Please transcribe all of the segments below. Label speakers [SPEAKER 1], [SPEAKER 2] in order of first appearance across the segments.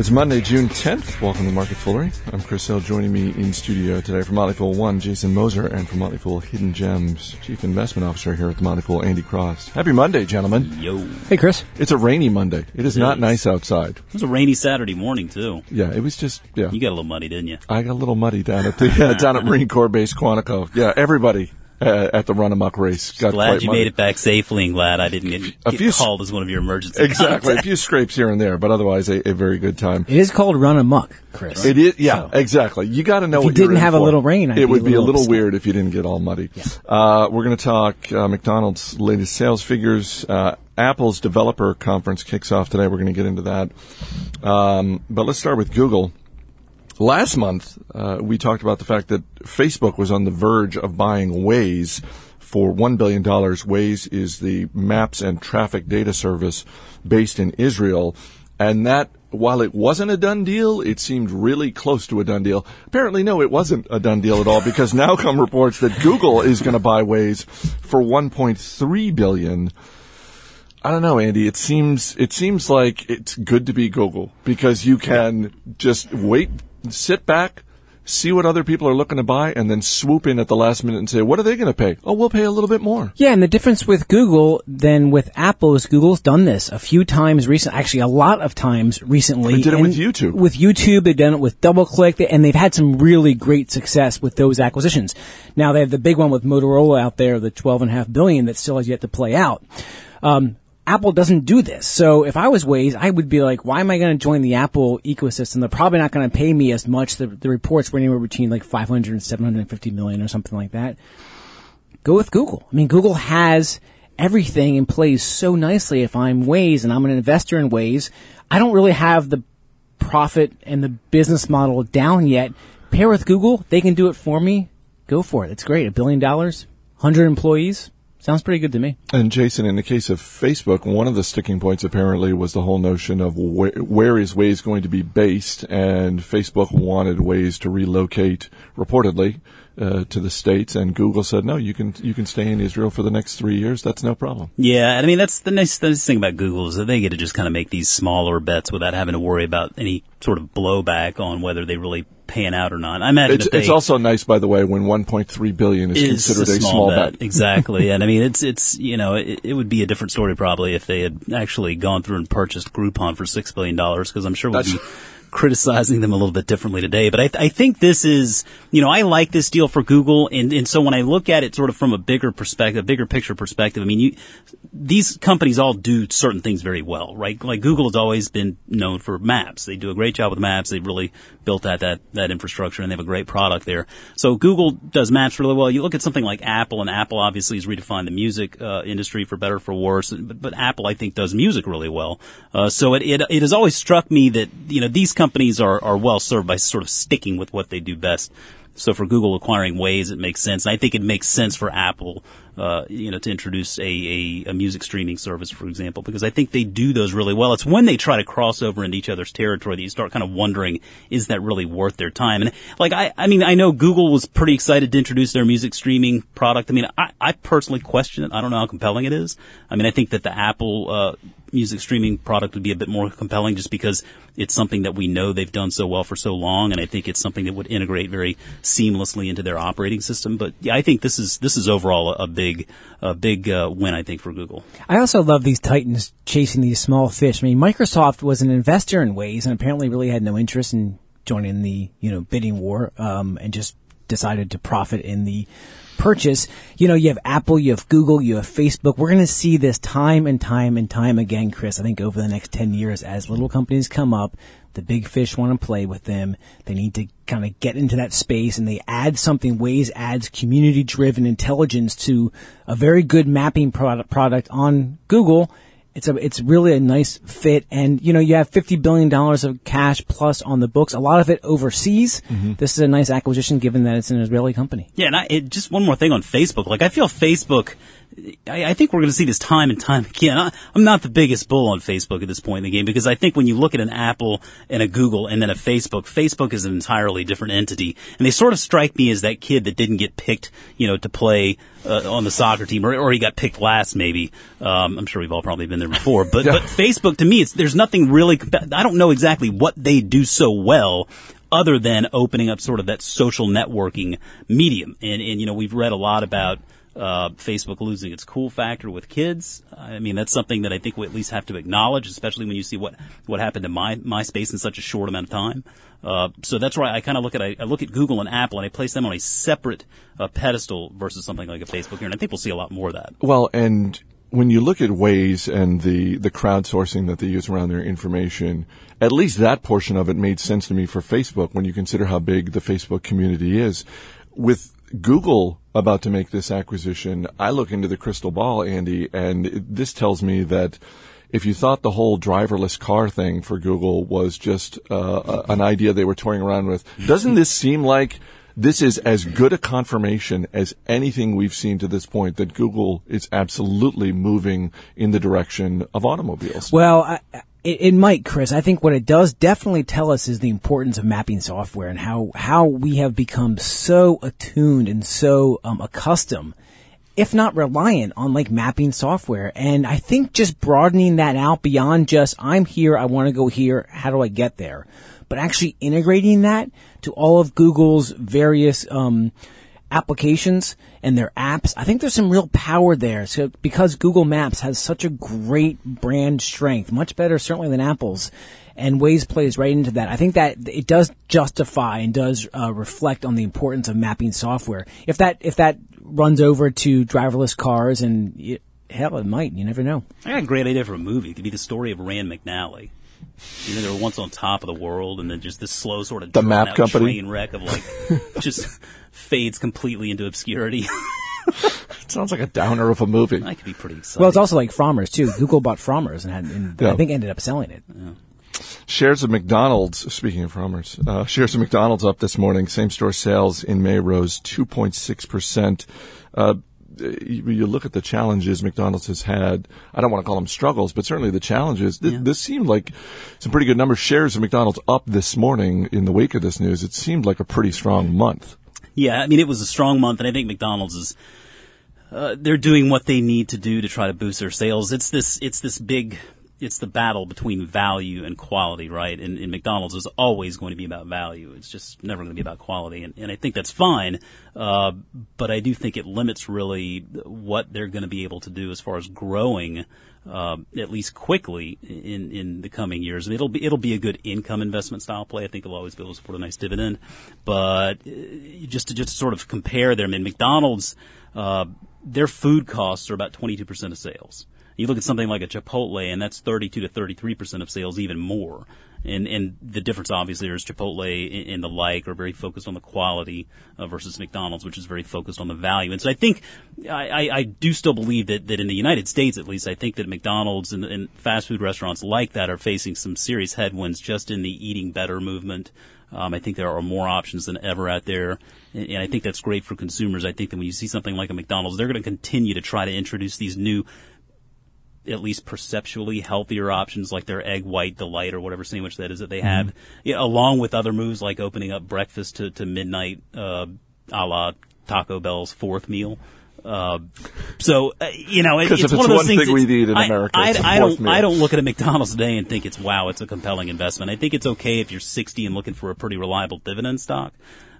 [SPEAKER 1] It's Monday, June 10th. Welcome to Market Foolery. I'm Chris Hill. Joining me in studio today from Motley Fool 1, Jason Moser, and from Motley Fool Hidden Gems, Chief Investment Officer here at the Motley Fool, Andy Cross. Happy Monday, gentlemen.
[SPEAKER 2] Yo.
[SPEAKER 3] Hey, Chris.
[SPEAKER 1] It's a rainy Monday. It is
[SPEAKER 2] It
[SPEAKER 1] not
[SPEAKER 2] is.
[SPEAKER 1] nice outside.
[SPEAKER 2] It was a rainy Saturday morning too.
[SPEAKER 1] Yeah, it was just, yeah.
[SPEAKER 2] You got a little muddy, didn't you?
[SPEAKER 1] I got a little muddy down at the, yeah, uh, down at Marine Corps Base Quantico. Yeah, everybody uh, at the run amok race got
[SPEAKER 2] Glad you
[SPEAKER 1] muddy.
[SPEAKER 2] made it back safely and glad I didn't get,
[SPEAKER 1] A few s-
[SPEAKER 2] called as one of your emergency
[SPEAKER 1] Exactly. A few scrapes here and there, but otherwise a, a very good time.
[SPEAKER 3] It is called Run Amok, Chris.
[SPEAKER 1] It is, yeah, exactly. You got to know
[SPEAKER 3] If you
[SPEAKER 1] what you're
[SPEAKER 3] didn't
[SPEAKER 1] in
[SPEAKER 3] have a
[SPEAKER 1] for.
[SPEAKER 3] little rain, I'd
[SPEAKER 1] it
[SPEAKER 3] be
[SPEAKER 1] would
[SPEAKER 3] a
[SPEAKER 1] be a
[SPEAKER 3] little
[SPEAKER 1] little weird if you didn't get all muddy. Uh, we're going to talk uh, McDonald's latest sales figures. Uh, Apple's developer conference kicks off today. We're going to get into that. Um, but let's start with Google. Last month, uh, we talked about the fact that Facebook was on the verge of buying Waze for $1 billion. Waze is the maps and traffic data service based in Israel. And that, while it wasn't a done deal, it seemed really close to a done deal. Apparently, no, it wasn't a done deal at all because now come reports that Google is going to buy Waze for 1.3 billion. I don't know, Andy. It seems it seems like it's good to be Google because you can just wait, sit back, see what other people are looking to buy, and then swoop in at the last minute and say, "What are they going to pay? Oh, we'll pay a little bit more."
[SPEAKER 3] Yeah, and the difference with Google than with Apple is Google's done this a few times recently, actually a lot of times recently.
[SPEAKER 1] They did it
[SPEAKER 3] And
[SPEAKER 1] with YouTube.
[SPEAKER 3] With YouTube, they've done it with DoubleClick, and they've had some really great success with those acquisitions. Now they have the big one with Motorola out there, the twelve and a half billion that still has yet to play out. Um, Apple doesn't do this. So if I was Waze, I would be like, why am I going to join the Apple ecosystem? They're probably not going to pay me as much. The, the reports were anywhere between like 500 and 750 million or something like that. Go with Google. I mean, Google has everything in place so nicely. If I'm Waze and I'm an investor in Waze, I don't really have the profit and the business model down yet. Pair with Google, they can do it for me. Go for it. It's great. A billion dollars, 100 employees. Sounds pretty good to me.
[SPEAKER 1] And Jason, in the case of Facebook, one of the sticking points apparently was the whole notion of where, where is Waze going to be based, and Facebook wanted Waze to relocate, reportedly, uh, to the states, and Google said, "No, you can you can stay in Israel for the next three years. That's no problem."
[SPEAKER 2] Yeah, I mean that's the nice, the nice thing about Google is that they get to just kind of make these smaller bets without having to worry about any sort of blowback on whether they really pan out or not. I imagine
[SPEAKER 1] It's, it's also nice, by the way, when 1.3 billion is,
[SPEAKER 2] is
[SPEAKER 1] considered a small, bet.
[SPEAKER 2] exactly. and I mean, it's it's you know, it, it would be a different story probably if they had actually gone through and purchased Groupon for six billion dollars because I'm sure we'd
[SPEAKER 1] That's-
[SPEAKER 2] be criticizing them a little bit differently today. But I, th- I think this is, you know, I like this deal for Google, and and so when I look at it sort of from a bigger perspective, a bigger picture perspective, I mean, you these companies all do certain things very well, right? Like Google has always been known for maps. They do a great job with maps. They've really built out that, that infrastructure and they have a great product there. So Google does maps really well. You look at something like Apple and Apple obviously has redefined the music uh, industry for better or for worse. But, but Apple I think does music really well. Uh, so it, it, it has always struck me that, you know, these companies are, are well served by sort of sticking with what they do best. So for Google acquiring Waze, it makes sense. And I think it makes sense for Apple, uh, you know, to introduce a, a, a music streaming service, for example, because I think they do those really well. It's when they try to cross over into each other's territory that you start kind of wondering, is that really worth their time? And like, I, I mean, I know Google was pretty excited to introduce their music streaming product. I mean, I, I personally question it. I don't know how compelling it is. I mean, I think that the Apple, uh, music streaming product would be a bit more compelling just because it's something that we know they've done so well for so long and I think it's something that would integrate very seamlessly into their operating system but yeah I think this is this is overall a, big a big uh, win I think for Google.
[SPEAKER 3] I also love these titans chasing these small fish. I mean, Microsoft was an investor in Waze and apparently really had no interest in joining the you know bidding war, um, and just decided to profit in the purchase. You know, you have Apple, you have Google, you have Facebook. We're going to see this time and time and time again, Chris. I think over the next ten years, as little companies come up, the big fish want to play with them. They need to kind of get into that space and they add something. Waze adds community driven intelligence to a very good mapping product on Google. It's a, it's really a nice fit. And, you know, you have $50 billion of cash plus on the books, a lot of it overseas. Mm-hmm. This is a nice acquisition given that it's an Israeli company.
[SPEAKER 2] Yeah, and I, it, just one more thing on Facebook. Like, I feel Facebook I, I think we're going to see this time and time again. I, I'm not the biggest bull on Facebook at this point in the game because I think when you look at an Apple and a Google and then a Facebook, Facebook is an entirely different entity, and they sort of strike me as that kid that didn't get picked, you know, to play uh, on the soccer team, or, or he got picked last, maybe. Um, I'm sure we've all probably been there before, but but Facebook to me, it's there's nothing really. I don't know exactly what they do so well other than opening up sort of that social networking medium. And, and you know, we've read a lot about uh, Facebook losing its cool factor with kids. I mean, that's something that I think we at least have to acknowledge, especially when you see what, what happened to my, MySpace in such a short amount of time. Uh, so that's why I kind of look at I, I look at Google and Apple and I place them on a separate uh, pedestal versus something like a Facebook here, and I think we'll see a lot more of that.
[SPEAKER 1] Well, and when you look at Waze and the, the crowdsourcing that they use around their information, at least that portion of it made sense to me for Facebook when you consider how big the Facebook community is. With Google about to make this acquisition, I look into the crystal ball, Andy, and this tells me that if you thought the whole driverless car thing for Google was just uh, a- an idea they were toying around with, doesn't this seem like this is as good a confirmation as anything we've seen to this point that Google is absolutely moving in the direction of automobiles?
[SPEAKER 3] Well, I, it, it might, Chris. I think what it does definitely tell us is the importance of mapping software and how how we have become so attuned and so um, accustomed, if not reliant on like mapping software. And I think just broadening that out beyond just I'm here, I want to go here, how do I get there? But actually integrating that to all of Google's various um, applications and their apps. I think there's some real power there. So because Google Maps has such a great brand strength, much better certainly than Apple's, and Waze plays right into that. I think that it does justify and does uh, reflect on the importance of mapping software. If that if that runs over to driverless cars and y hell, it might. You never know.
[SPEAKER 2] I got a great idea for a movie. It could be the story of Rand McNally. You know, they were once on top of the world, and then just this slow sort of
[SPEAKER 1] The map
[SPEAKER 2] out
[SPEAKER 1] company?
[SPEAKER 2] train wreck of like just fades completely into obscurity.
[SPEAKER 1] It sounds like a downer of a movie.
[SPEAKER 2] that could be pretty exciting.
[SPEAKER 3] Well, it's also like Frommer's too. Google bought Frommer's and, had, and
[SPEAKER 1] Yeah.
[SPEAKER 3] I think ended up selling it.
[SPEAKER 1] Shares of McDonald's, speaking of Frommer's, uh, shares of McDonald's up this morning. Same store sales in May rose 2.6%. Uh, you, you look at the challenges McDonald's has had. I don't want to call them struggles, but certainly the challenges. Th- This seemed like some pretty good numbers. Shares of McDonald's up this morning in the wake of this news. It seemed like a pretty strong month.
[SPEAKER 2] Yeah, I mean, it was a strong month, and I think McDonald's is. Uh, they're doing what they need to do to try to boost their sales. It's this, it's this big, it's the battle between value and quality, right? And, and McDonald's is always going to be about value. It's just never going to be about quality, and, and I think that's fine. Uh, but I do think it limits really what they're going to be able to do as far as growing. Uh, at least quickly in in the coming years. It'll be it'll be a good income investment style play. I think they'll always be able to support a nice dividend. But uh, just to just sort of compare them, in McDonald's, uh, their food costs are about 22% of sales. You look at something like a Chipotle, and that's 32 to 33 percent of sales, even more. And and the difference obviously is Chipotle and, the like are very focused on the quality uh, versus McDonald's, which is very focused on the value. And so I think I, I, I do still believe that, that in the United States, at least, I think that McDonald's and, and fast food restaurants like that are facing some serious headwinds just in the eating better movement. Um, I think there are more options than ever out there, and, and I think that's great for consumers. I think that when you see something like a McDonald's, they're going to continue to try to introduce these new at least perceptually healthier options like their egg white delight or whatever sandwich that is that they have, yeah, along with other moves like opening up breakfast to, to midnight, uh, a la Taco Bell's fourth meal. Uh, so uh, you know, it, it's
[SPEAKER 1] if
[SPEAKER 2] one of those
[SPEAKER 1] one
[SPEAKER 2] things.
[SPEAKER 1] thing we
[SPEAKER 2] it's-
[SPEAKER 1] need in
[SPEAKER 2] I,
[SPEAKER 1] America,
[SPEAKER 2] I,
[SPEAKER 1] it's
[SPEAKER 2] I
[SPEAKER 1] fourth
[SPEAKER 2] don't.
[SPEAKER 1] meal.
[SPEAKER 2] I don't look at a McDonald's today and think it's wow, it's a compelling investment. I think it's okay if you're 60 and looking for a pretty reliable dividend stock.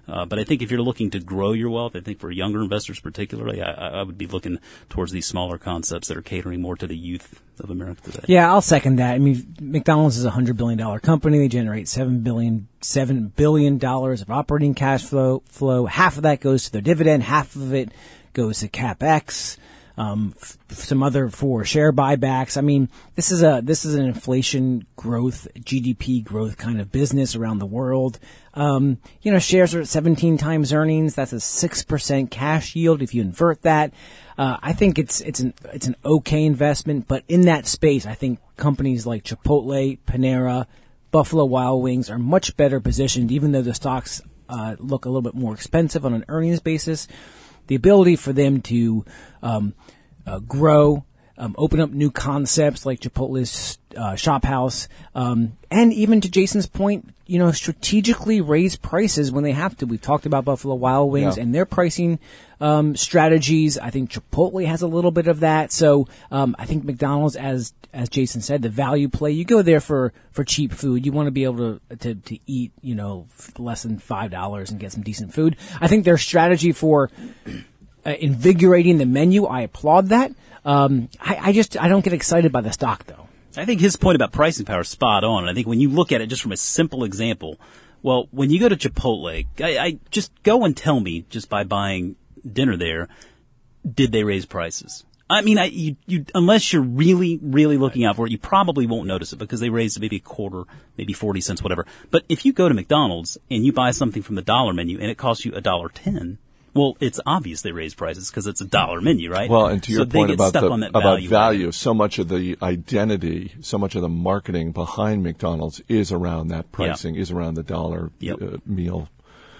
[SPEAKER 2] Uh, but I think if you're looking to grow your wealth, I think for younger investors particularly, I, I would be looking towards these smaller concepts that are catering more to the youth of America today.
[SPEAKER 3] Yeah, I'll second that. I mean, McDonald's is a hundred billion dollar company. They generate seven billion seven billion dollars of operating cash flow. Flow. Half of that goes to their dividend. Half of it goes to capex. Um, f- some other for share buybacks. I mean, this is a this is an inflation growth, GDP growth kind of business around the world. Um, you know, shares are at 17 times earnings. That's a six percent cash yield if you invert that. Uh, I think it's it's an it's an okay investment, but in that space, I think companies like Chipotle, Panera, Buffalo Wild Wings are much better positioned, even though the stocks uh, look a little bit more expensive on an earnings basis. The ability for them to um, uh, grow, um, open up new concepts like Chipotle's uh, ShopHouse, um, and even to Jason's point, you know, strategically raise prices when they have to. We've talked about Buffalo Wild Wings
[SPEAKER 1] Yeah.
[SPEAKER 3] and their pricing um, strategies. I think Chipotle has a little bit of that. So um, I think McDonald's, as as Jason said, the value play. You go there for for cheap food. You want to be able to to, to eat, you know, less than five dollars and get some decent food. I think their strategy for uh, invigorating the menu, I applaud that. Um, I, I just I don't get excited by the stock though.
[SPEAKER 2] I think his point about pricing power is spot on. I think when you look at it just from a simple example, well, when you go to Chipotle, I, I just go and tell me just by buying dinner there, did they raise prices? I mean, I, you, you, unless you're really, really looking out for it, you probably won't notice it because they raised maybe a quarter, maybe 40 cents, whatever. But if you go to McDonald's and you buy something from the dollar menu and it costs you a dollar ten, well, it's obvious they raised prices because it's a dollar menu, right?
[SPEAKER 1] Well, and to
[SPEAKER 2] So
[SPEAKER 1] your
[SPEAKER 2] they
[SPEAKER 1] point about the about
[SPEAKER 2] value.
[SPEAKER 1] value, so much of the identity, so much of the marketing behind McDonald's is around that pricing, is around the dollar
[SPEAKER 2] Yep.
[SPEAKER 1] uh, meal.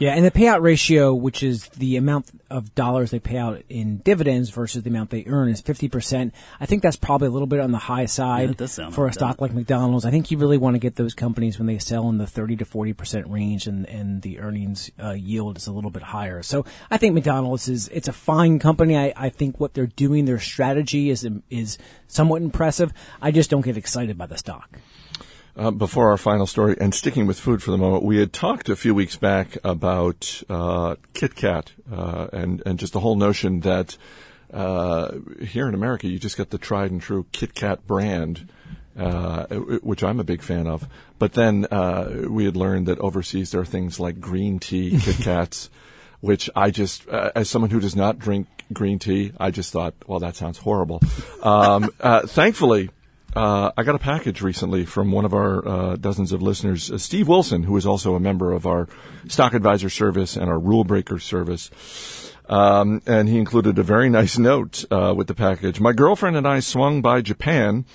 [SPEAKER 3] Yeah, and the payout ratio, which is the amount of dollars they pay out in dividends versus the amount they earn, is fifty percent. I think that's probably a little bit on the high side
[SPEAKER 2] sound
[SPEAKER 3] for a stock
[SPEAKER 2] that.
[SPEAKER 3] like McDonald's. I think you really want to get those companies when they sell in the thirty to forty percent range, and and the earnings uh, yield is a little bit higher. So I think McDonald's is it's a fine company. I, I think what they're doing, their strategy is is somewhat impressive. I just don't get excited by the stock.
[SPEAKER 1] Uh, before our final story, and sticking with food for the moment, we had talked a few weeks back about uh, Kit Kat uh, and and just the whole notion that uh, here in America you just get the tried and true Kit Kat brand, uh, which I'm a big fan of. But then uh, we had learned that overseas there are things like green tea Kit Kats. Which I just, uh, as someone who does not drink green tea, I just thought, well, that sounds horrible. Um, uh, thankfully, uh, I got a package recently from one of our uh, dozens of listeners, uh, Steve Wilson, who is also a member of our Stock Advisor service and our Rule Breaker service. Um, and he included a very nice note uh, with the package. My girlfriend and I swung by Japan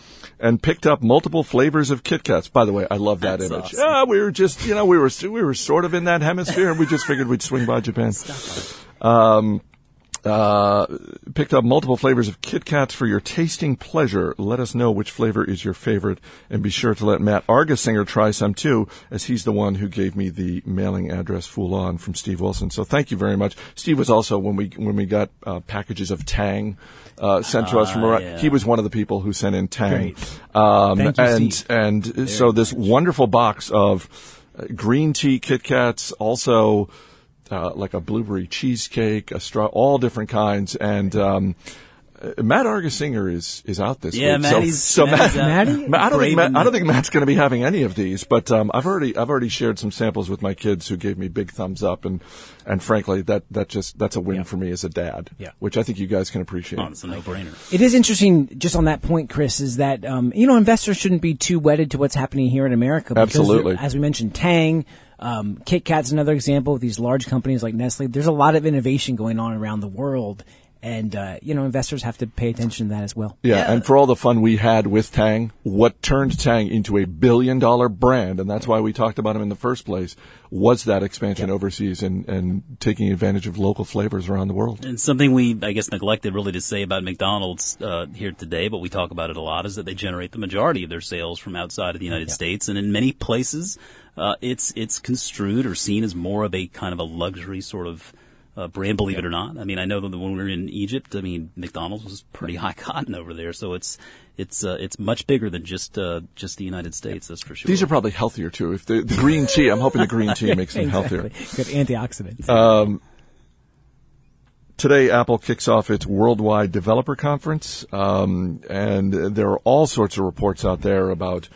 [SPEAKER 1] and picked up multiple flavors of Kit Kats. By the way, I love that
[SPEAKER 2] That's
[SPEAKER 1] image.
[SPEAKER 2] awesome.
[SPEAKER 1] Yeah, we were just, you know, we were we were sort of in that hemisphere, and we just figured we'd swing by Japan. Um, uh, picked up multiple flavors of Kit Kats for your tasting pleasure. Let us know which flavor is your favorite, and be sure to let Matt Argersinger try some too, as he's the one who gave me the mailing address fool on from Steve Wilson. So thank you very much. Steve was also when we when we got uh, packages of Tang uh, sent to us from around.
[SPEAKER 2] yeah.
[SPEAKER 1] He was one of the people who sent in Tang. Um,
[SPEAKER 3] you,
[SPEAKER 1] and
[SPEAKER 3] Steve.
[SPEAKER 1] and so this wonderful box of green tea Kit Kats, also uh, like a blueberry cheesecake, a straw, all different kinds, and. Um, uh, Matt Argersinger is is out this
[SPEAKER 2] Yeah,
[SPEAKER 1] week.
[SPEAKER 2] Maddie's-
[SPEAKER 1] so, so
[SPEAKER 2] Maddie's
[SPEAKER 1] Matt,
[SPEAKER 2] out.
[SPEAKER 3] Maddie?
[SPEAKER 1] I don't think Matt, I don't think Matt's going to be having any of these, but um, I've already I've already shared some samples with my kids who gave me big thumbs up, and and frankly that that just that's a win for me as a dad,
[SPEAKER 3] Yeah.
[SPEAKER 1] which I think you guys can appreciate.
[SPEAKER 2] Oh, it's a no-brainer.
[SPEAKER 3] It is interesting, just on that point, Chris, is that um, you know investors shouldn't be too wedded to what's happening here in America. Because
[SPEAKER 1] Absolutely.
[SPEAKER 3] as we mentioned, Tang, um, Kit Kat's another example of these large companies like Nestle. There's a lot of innovation going on around the world, and uh, you know investors have to pay attention to that as well.
[SPEAKER 1] Yeah,
[SPEAKER 2] Yeah.
[SPEAKER 1] and for all the fun we had with Tang, what turned Tang into a billion dollar brand, and that's why we talked about him in the first place, was that expansion overseas and, and taking advantage of local flavors around the world.
[SPEAKER 2] And something we, I guess, neglected really to say about McDonald's uh, here today, but we talk about it a lot, is that they generate the majority of their sales from outside of the United States, and in many places, uh, it's it's construed or seen as more of a kind of a luxury sort of. Uh, brand, believe it or not. I mean, I know that when we were in Egypt, I mean, McDonald's was pretty high cotton over there, so it's it's uh, it's much bigger than just uh, just the United States. That's for sure.
[SPEAKER 1] These are probably healthier too. If the, the green tea, I'm hoping the green tea makes them healthier.
[SPEAKER 3] Exactly. Good antioxidants.
[SPEAKER 1] Today, Apple kicks off its worldwide developer conference, um, and there are all sorts of reports out there about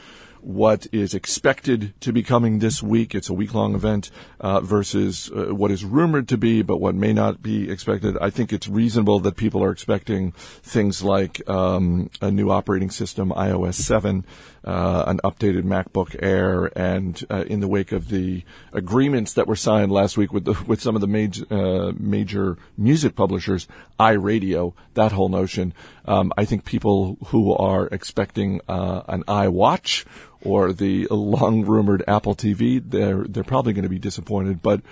[SPEAKER 1] what is expected to be coming this week. It's a week-long event uh, versus uh, what is rumored to be, but what may not be expected. I think it's reasonable that people are expecting things like um, a new operating system, iOS 7, uh, an updated MacBook Air, and uh, in the wake of the agreements that were signed last week with the, with some of the major uh, major music publishers, iRadio, that whole notion. Um, I think people who are expecting uh, an iWatch or the long rumored Apple TV, they're they're probably going to be disappointed. But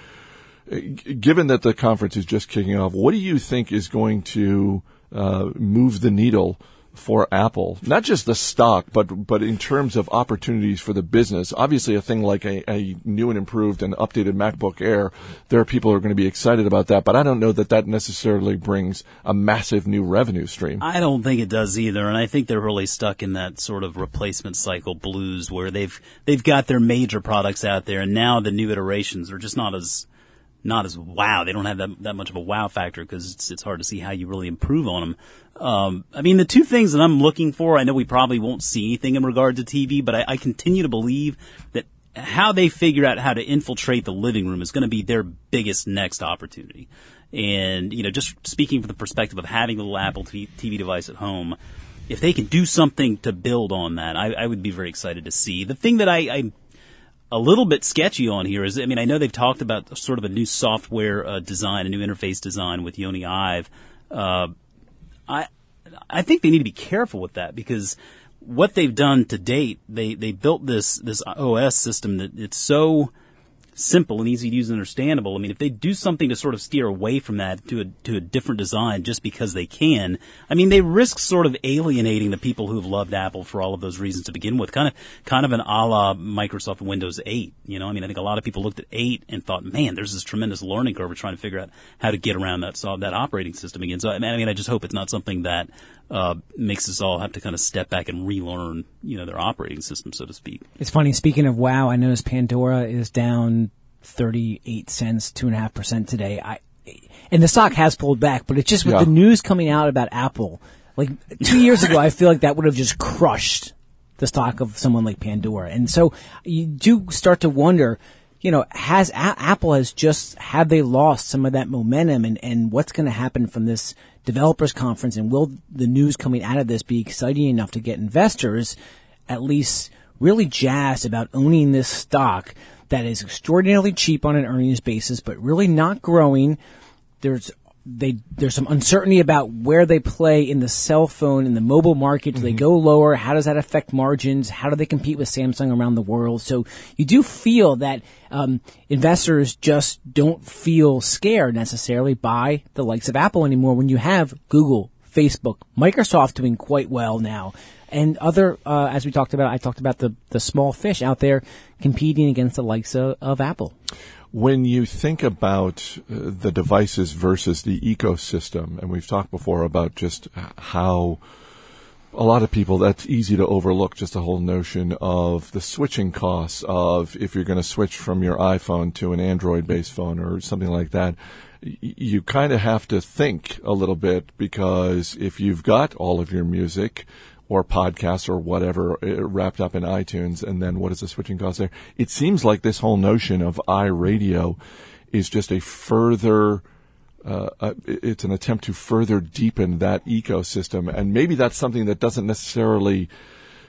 [SPEAKER 1] uh, given that the conference is just kicking off, what do you think is going to uh, move the needle for Apple, not just the stock, but but in terms of opportunities for the business. Obviously, a thing like a, a new and improved and updated MacBook Air, there are people who are going to be excited about that. But I don't know that that necessarily brings a massive new revenue stream.
[SPEAKER 2] I don't think it does either, and I think they're really stuck in that sort of replacement cycle blues where they've they've got their major products out there, and now the new iterations are just not as not as wow. They don't have that, that much of a wow factor because it's, it's hard to see how you really improve on them. Um, I mean, the two things that I'm looking for, I know we probably won't see anything in regard to TV, but I, I continue to believe that how they figure out how to infiltrate the living room is going to be their biggest next opportunity. And, you know, just speaking from the perspective of having a little Apple TV device at home, if they can do something to build on that, I, I would be very excited to see. The thing that I, I a little bit sketchy on here is, I mean, I know they've talked about sort of a new software uh, design, a new interface design with Jony Ive. Uh, I, I think they need to be careful with that because what they've done to date, they, they built this, this OS system that it's so, simple and easy to use and understandable. I mean, if they do something to sort of steer away from that to a, to a different design just because they can, I mean, they risk sort of alienating the people who've loved Apple for all of those reasons to begin with. Kind of, kind of an a la Microsoft Windows 8. You know, I mean, I think a lot of people looked at 8 and thought, man, there's this tremendous learning curve trying to figure out how to get around that, that operating system again. So, I mean, I just hope it's not something that, uh, makes us all have to kind of step back and relearn, you know, their operating system, so to speak.
[SPEAKER 3] It's funny. Speaking of WoW, I noticed Pandora is down 38 cents, two and a half percent today. I, and the stock has pulled back, but it's just with
[SPEAKER 1] Yeah.
[SPEAKER 3] the news coming out about Apple. Like two years ago, I feel like that would have just crushed the stock of someone like Pandora. And so you do start to wonder, you know, has A- Apple has just, have they lost some of that momentum and, and what's going to happen from this developers conference and will the news coming out of this be exciting enough to get investors at least really jazzed about owning this stock that is extraordinarily cheap on an earnings basis, but really not growing. There's they there's some uncertainty about where they play in the cell phone in the mobile market. Do they go lower? How does that affect margins? How do they compete with Samsung around the world? So you do feel that um, investors just don't feel scared necessarily by the likes of Apple anymore when you have Google, Facebook, Microsoft doing quite well now and other, uh, as we talked about, I talked about the, the small fish out there competing against the likes of, of Apple.
[SPEAKER 1] When you think about uh, the devices versus the ecosystem, and we've talked before about just how a lot of people that's easy to overlook just the whole notion of the switching costs of if you're going to switch from your iPhone to an Android based phone or something like that you kind of have to think a little bit because if you've got all of your music or podcasts or whatever uh, wrapped up in iTunes, and then what is the switching cost there? It seems like this whole notion of iRadio is just a further. Uh, uh, it's an attempt to further deepen that ecosystem, and maybe that's something that doesn't necessarily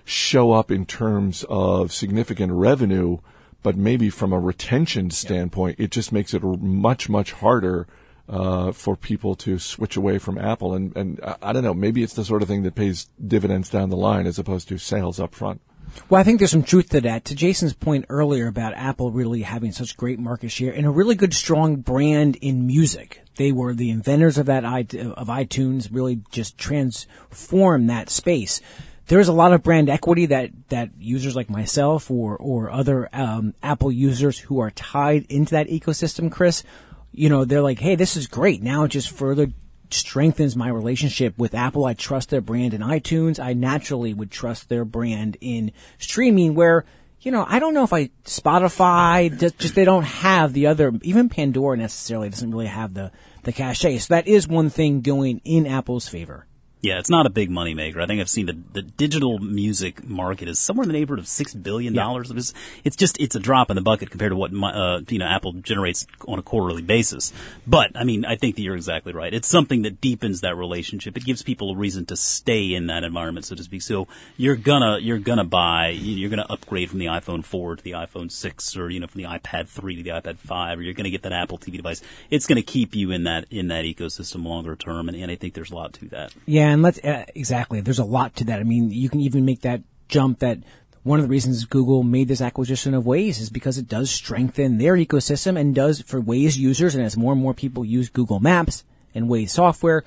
[SPEAKER 1] show up in terms of significant revenue, but maybe from a retention standpoint, it just makes it much much harder uh, for people to switch away from Apple. And, and I, don't know, maybe it's the sort of thing that pays dividends down the line as opposed to sales up front.
[SPEAKER 3] Well, I think there's some truth to that. To Jason's point earlier about Apple really having such great market share and a really good, strong brand in music. They were the inventors of that of iTunes. Really, just transformed that space. There's a lot of brand equity that that users like myself or or other um, Apple users who are tied into that ecosystem, Chris. You know, they're like, hey, this is great. Now it just further strengthens my relationship with Apple. I trust their brand in iTunes. I naturally would trust their brand in streaming where, you know, I don't know if I, Spotify, just, just they don't have the other, even Pandora necessarily doesn't really have the, the cachet. So that is one thing going in Apple's favor.
[SPEAKER 2] Yeah, it's not a big moneymaker. I think I've seen the, the digital music market is somewhere in the neighborhood of six billion dollars. It's, it's just it's a drop in the bucket compared to what my, uh, you know Apple generates on a quarterly basis. But I mean, I think that you're exactly right. It's something that deepens that relationship. It gives people a reason to stay in that environment, so to speak. So you're gonna you're gonna buy you're gonna upgrade from the iPhone 4 to the iPhone 6, or you know from the iPad 3 to the iPad 5, or you're gonna get that Apple TV device. It's gonna keep you in that in that ecosystem longer term, and, and I think there's a lot to that.
[SPEAKER 3] Yeah, and let's uh, exactly. There's a lot to that. I mean, you can even make that jump that one of the reasons Google made this acquisition of Waze is because it does strengthen their ecosystem and does for Waze users. And as more and more people use Google Maps and Waze software,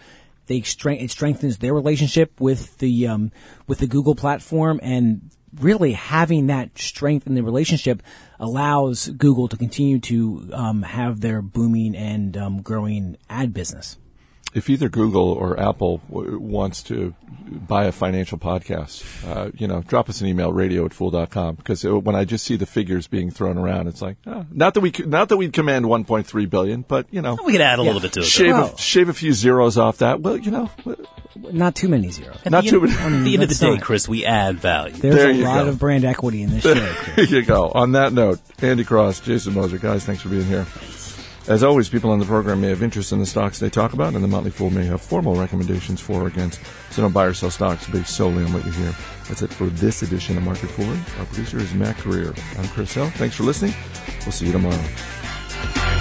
[SPEAKER 3] they strength, it strengthens their relationship with the um, with the Google platform, and really having that strength in the relationship allows Google to continue to um, have their booming and um, growing ad business
[SPEAKER 1] if either Google or Apple w- wants to buy a financial podcast, uh, you know, drop us an email, radio at fool.com. Because when I just see the figures being thrown around, it's like, oh, not that we, not that we'd command 1.3 billion, but, you know.
[SPEAKER 2] We could add a yeah. little bit to it.
[SPEAKER 1] Shave, a, shave a few zeros off that. Well, you know.
[SPEAKER 3] Not too many zeros.
[SPEAKER 1] At not too many.
[SPEAKER 2] At the end of the day, Chris, we add value.
[SPEAKER 3] There's there a lot go. of brand equity in this show.
[SPEAKER 1] there you go. On that note, Andy Cross, Jason Moser, guys, thanks for being here. As always, people on the program may have interest in the stocks they talk about, and the Motley Fool may have formal recommendations for or against. So don't buy or sell stocks based solely on what you hear. That's it for this edition of Market Foolery. Our producer is Mac Greer. I'm Chris Hill. Thanks for listening. We'll see you tomorrow.